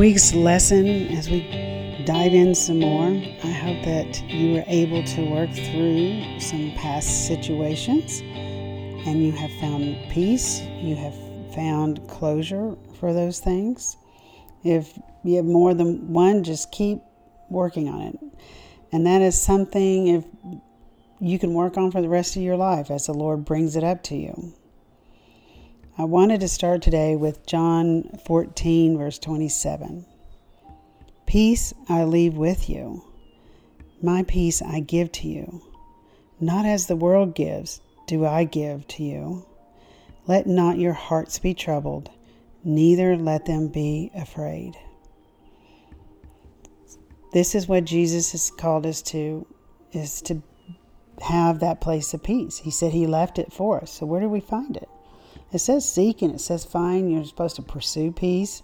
week's lesson as we dive in some more. I hope that you were able to work through some past situations and you have found peace, you have found closure for those things. If you have more than one, just keep working on it. And that is something if you can work on for the rest of your life as the Lord brings it up to you. I wanted to start today with John 14, verse 27. Peace I leave with you, my peace I give to you. Not as the world gives, do I give to you. Let not your hearts be troubled, neither let them be afraid. This is what Jesus has called us to, is to have that place of peace. He said he left it for us. So where do we find it? It says seek and it says find. You're supposed to pursue peace.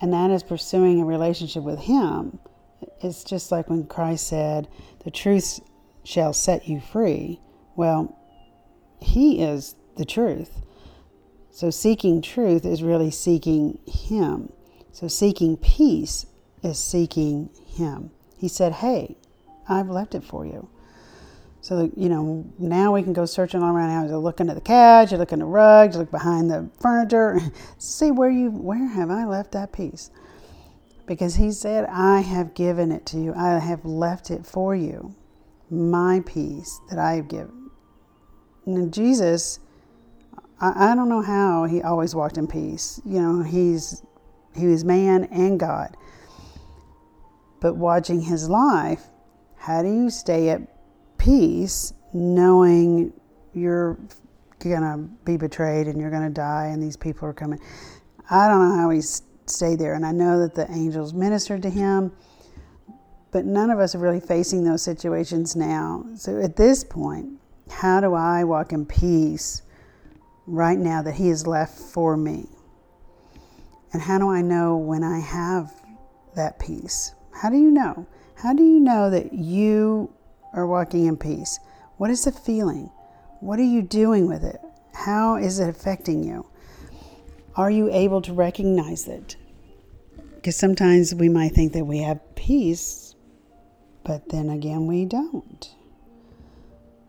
And that is pursuing a relationship with Him. It's just like when Christ said, The truth shall set you free. Well, He is the truth. So seeking truth is really seeking Him. So seeking peace is seeking Him. He said, Hey, I've left it for you. So, you know, now we can go searching all around the house. You look under the couch, you look in the rugs, you look behind the furniture, see where you, where have I left that piece? Because he said, I have given it to you. I have left it for you. My peace that I have given. And Jesus, I, I don't know how he always walked in peace. You know, he's, he was man and God. But watching his life, how do you stay at peace knowing you're to be betrayed and you're to die and these people are coming. I don't know how he stayed there. And I know that the angels ministered to him, but none of us are really facing those situations now. So at this point, how do I walk in peace right now that he has left for me? And how do I know when I have that peace? How do you know? How do you know that you are walking in peace? What is the feeling? What are you doing with it? How is it affecting you? Are you able to recognize it? Because sometimes we might think that we have peace, but then again, we don't.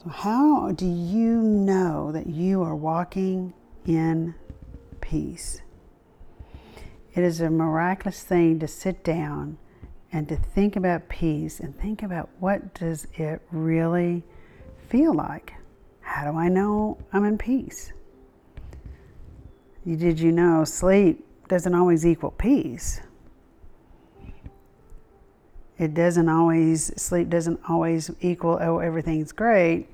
So, how do you know that you are walking in peace? It is a miraculous thing to sit down and to think about peace and think about what does it really feel like? How do I know I'm in peace? Did you know sleep doesn't always equal peace? It doesn't always, sleep doesn't always equal, oh, everything's great.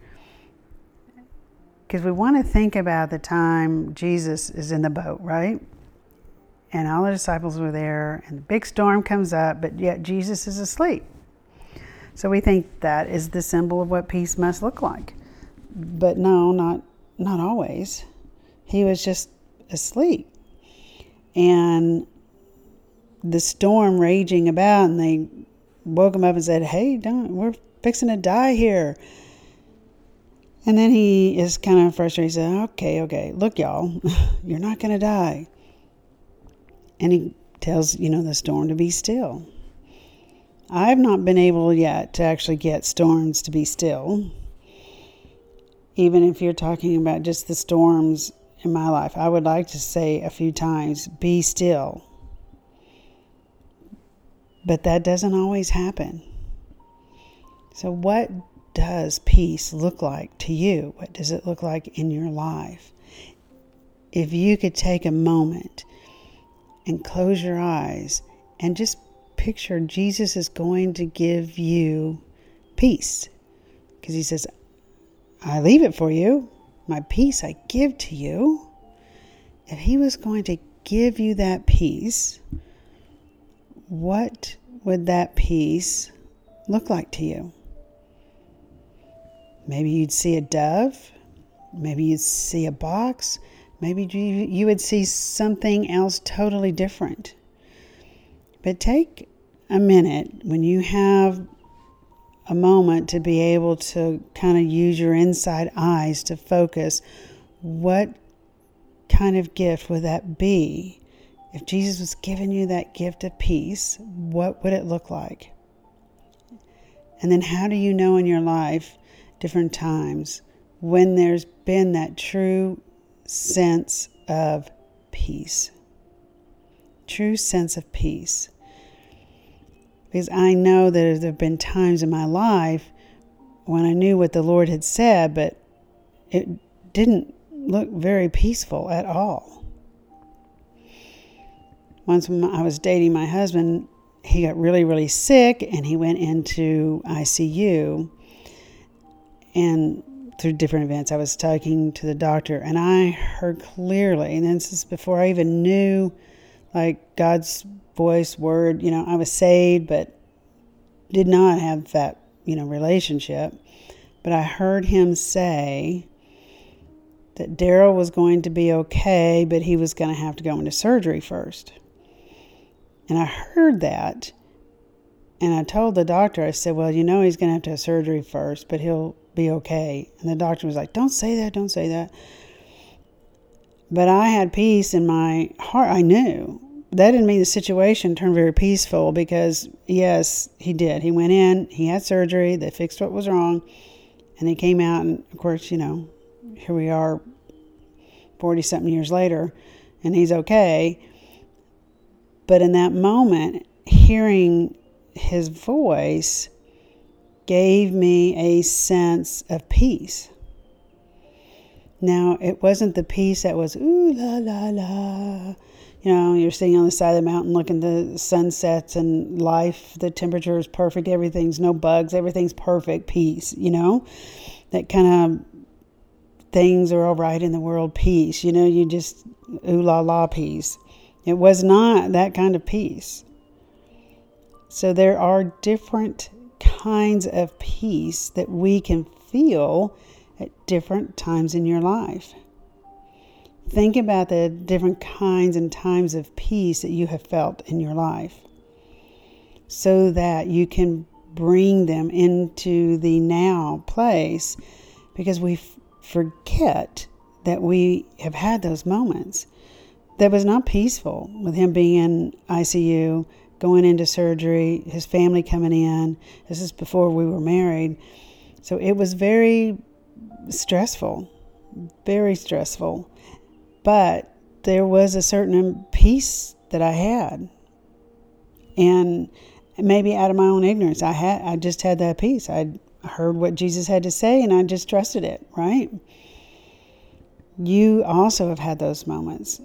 Because we want to think about the time Jesus is in the boat, right? And all the disciples were there, and the big storm comes up, but yet Jesus is asleep. So we think that is the symbol of what peace must look like. But no, not not always. He was just asleep. And the storm raging about and they woke him up and said, "Hey, don't we're fixing to die here." And then he is kind of frustrated. He said, "Okay, okay, look, y'all, you're not going to die." And he tells, you know, the storm to be still. I've not been able yet to actually get storms to be still. Even if you're talking about just the storms in my life, I would like to say a few times, be still. But that doesn't always happen. So, what does peace look like to you? What does it look like in your life? If you could take a moment and close your eyes and just picture Jesus is going to give you peace. Because he says, I leave it for you. My peace I give to you. If he was going to give you that peace, what would that peace look like to you? Maybe you'd see a dove. Maybe you'd see a box. Maybe you, would see something else totally different. But take a minute when you have a moment to be able to kind of use your inside eyes to focus what kind of gift would that be? If Jesus was giving you that gift of peace, what would it look like? And then how do you know in your life, different times, when there's been that true sense of peace? True sense of peace. Because I know that there have been times in my life when I knew what the Lord had said, but it didn't look very peaceful at all. Once when I was dating my husband, he got really, really sick and he went into ICU. And through different events, I was talking to the doctor and I heard clearly, and this is before I even knew like God's voice, word, you know, I was saved, but did not have that, you know, relationship. But I heard him say, that Daryl was going to be okay, but he was going to have to go into surgery first. And I heard that. And I told the doctor, I said, Well, you know, he's going to have to have surgery first, but he'll be okay. And the doctor was like, Don't say that, don't say that. But I had peace in my heart. I knew. That didn't mean the situation turned very peaceful because, yes, he did. He went in, he had surgery, they fixed what was wrong, and he came out. And of course, you know, here we are 40 something years later and he's okay. But in that moment, hearing his voice gave me a sense of peace. Now, it wasn't the peace that was, ooh la la la. You know, you're sitting on the side of the mountain looking at the sunsets and life, the temperature is perfect, everything's no bugs, everything's perfect, peace, you know? That kind of things are all right in the world peace. You know, you just ooh la la peace. It was not that kind of peace. So there are different kinds of peace that we can feel at different times in your life. Think about the different kinds and times of peace that you have felt in your life so that you can bring them into the now place because we forget that we have had those moments. That was not peaceful with him being in ICU, going into surgery, his family coming in. This is before we were married. So it was very stressful, very stressful. But there was a certain peace that I had. And maybe out of my own ignorance, I had I just had that peace. I heard what Jesus had to say and I just trusted it, right? You also have had those moments.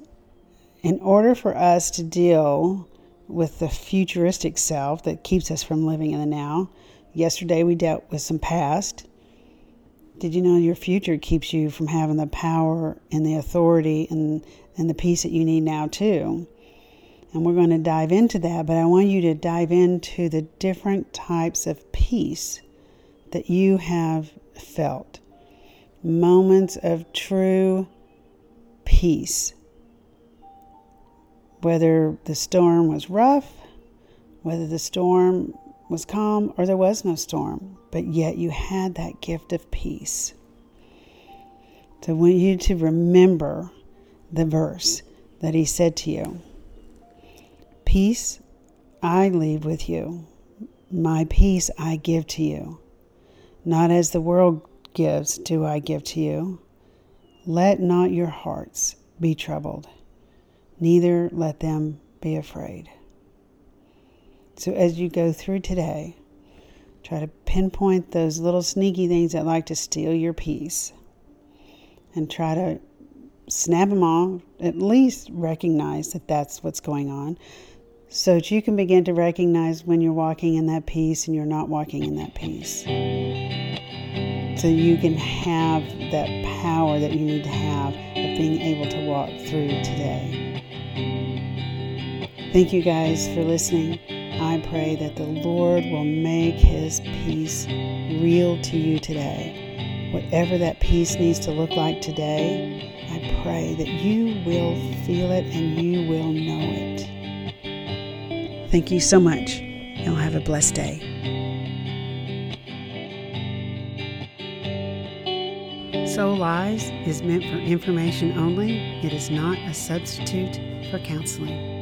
In order for us to deal with the futuristic self that keeps us from living in the now, yesterday we dealt with some past. Did you know your future keeps you from having the power and the authority and, and the peace that you need now, too? And we're going to dive into that, but I want you to dive into the different types of peace that you have felt. Moments of true peace. Whether the storm was rough, whether the storm was calm, or there was no storm, but yet you had that gift of peace. So I want you to remember the verse that he said to you Peace I leave with you, my peace I give to you. Not as the world gives, do I give to you. Let not your hearts be troubled, neither let them be afraid. So, as you go through today, try to pinpoint those little sneaky things that like to steal your peace and try to snap them off, at least recognize that that's what's going on so that you can begin to recognize when you're walking in that peace and you're not walking in that peace so you can have that power that you need to have of being able to walk through today. Thank you guys for listening. I pray that the Lord will make his peace real to you today. Whatever that peace needs to look like today, I pray that you will feel it and you will know it. Thank you so much. You'll have a blessed day. Soul Lies is meant for information only. It is not a substitute for counseling.